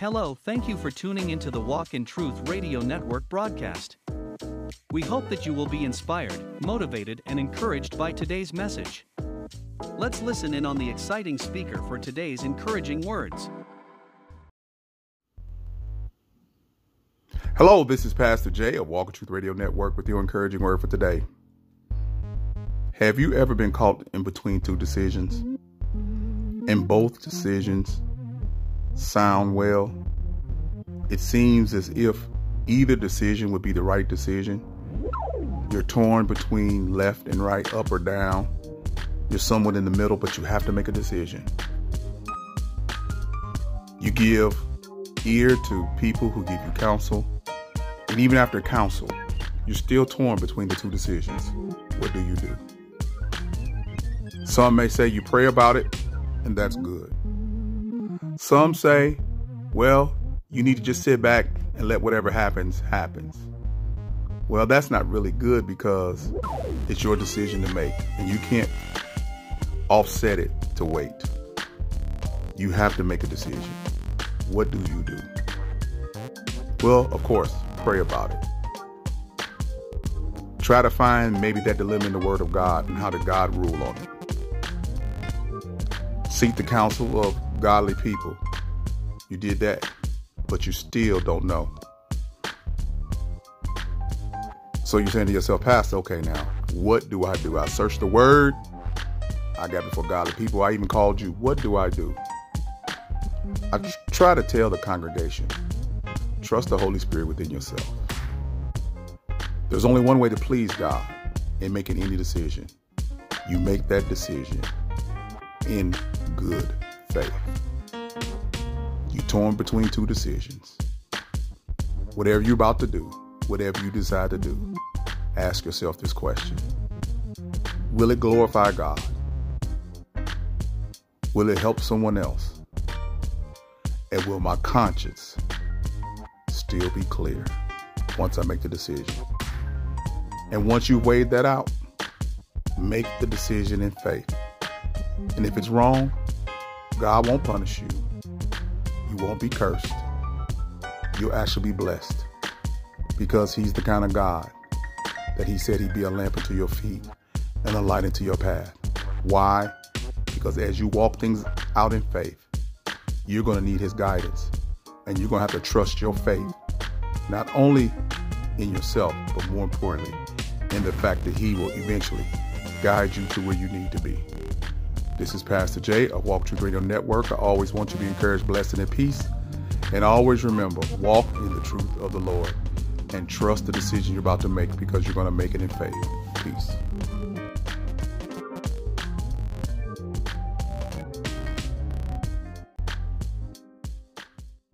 Hello, thank you for tuning into the Walk in Truth Radio Network broadcast. We hope that you will be inspired, motivated, and encouraged by today's message. Let's listen in on the exciting speaker for today's encouraging words. Hello, this is Pastor Jay of Walk in Truth Radio Network with your encouraging word for today. Have you ever been caught in between two decisions? And both decisions sound well. It seems as if either decision would be the right decision. You're torn between left and right, up or down. You're somewhat in the middle, but you have to make a decision. You give ear to people who give you counsel. And even after counsel, you're still torn between the two decisions. What do you do? Some may say you pray about it, and that's good. Some say, well, you need to just sit back and let whatever happens, happens. Well, that's not really good because it's your decision to make and you can't offset it to wait. You have to make a decision. What do you do? Well, of course, pray about it. Try to find maybe that dilemma in the Word of God and how did God rule on it. Seek the counsel of godly people. You did that, but you still don't know. So you're saying to yourself, Pastor, okay, now, what do I do? I search the word. I got before godly people. I even called you. What do I do? I try to tell the congregation trust the Holy Spirit within yourself. There's only one way to please God in making any decision. You make that decision in good faith. You torn between two decisions. Whatever you're about to do, whatever you decide to do, ask yourself this question. Will it glorify God? Will it help someone else? And will my conscience still be clear once I make the decision? And once you've weighed that out, make the decision in faith. And if it's wrong, God won't punish you. You won't be cursed. You'll actually be blessed because He's the kind of God that He said He'd be a lamp unto your feet and a light into your path. Why? Because as you walk things out in faith, you're going to need His guidance and you're going to have to trust your faith, not only in yourself, but more importantly, in the fact that He will eventually guide you to where you need to be. This is Pastor Jay of Walk Truth Radio Network. I always want you to be encouraged, blessed, and at peace. And always remember, walk in the truth of the Lord and trust the decision you're about to make because you're going to make it in faith. Peace.